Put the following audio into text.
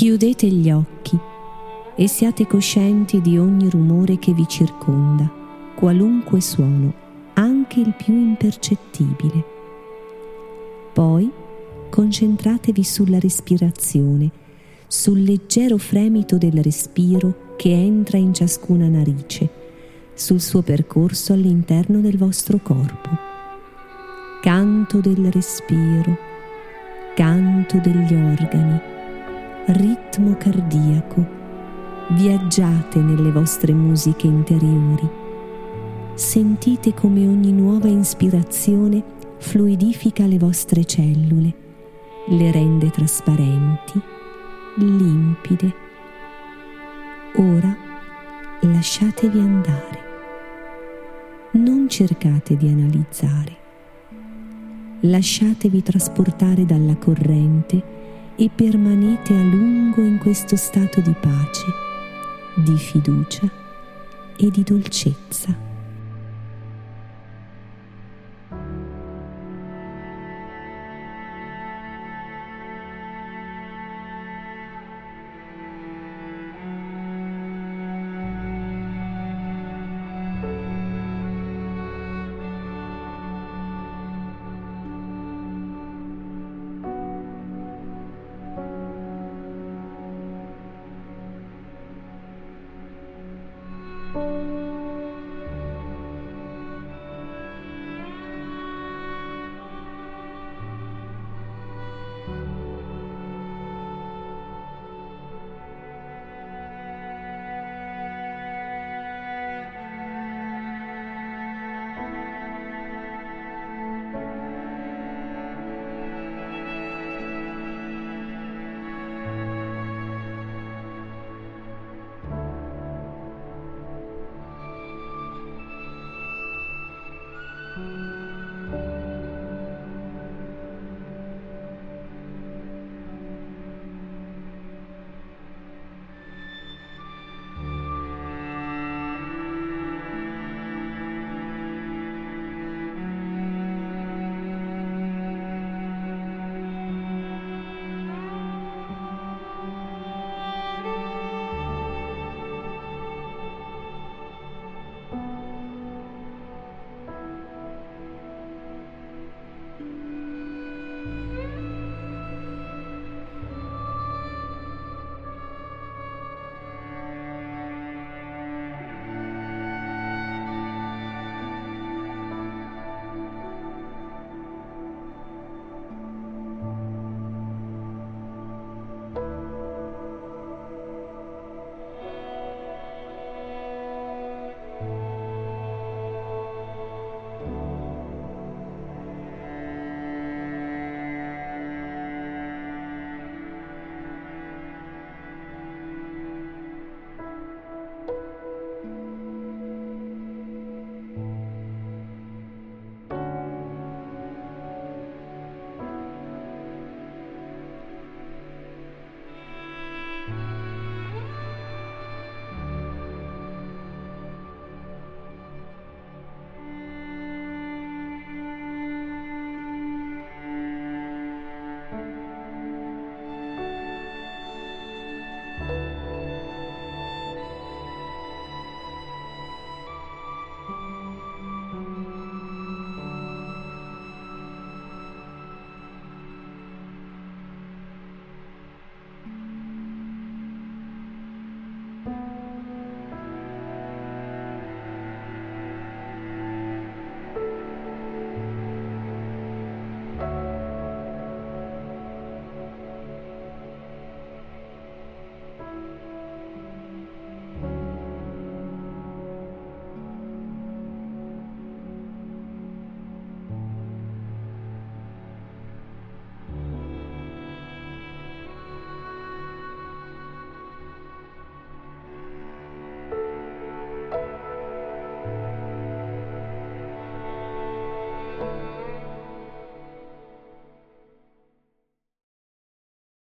Chiudete gli occhi e siate coscienti di ogni rumore che vi circonda, qualunque suono, anche il più impercettibile. Poi concentratevi sulla respirazione, sul leggero fremito del respiro che entra in ciascuna narice, sul suo percorso all'interno del vostro corpo. Canto del respiro, canto degli organi, ritmo cardiaco. Viaggiate nelle vostre musiche interiori. Sentite come ogni nuova ispirazione fluidifica le vostre cellule, le rende trasparenti, limpide. Ora lasciatevi andare. Non cercate di analizzare. Lasciatevi trasportare dalla corrente e permanete a lungo in questo stato di pace, di fiducia e di dolcezza.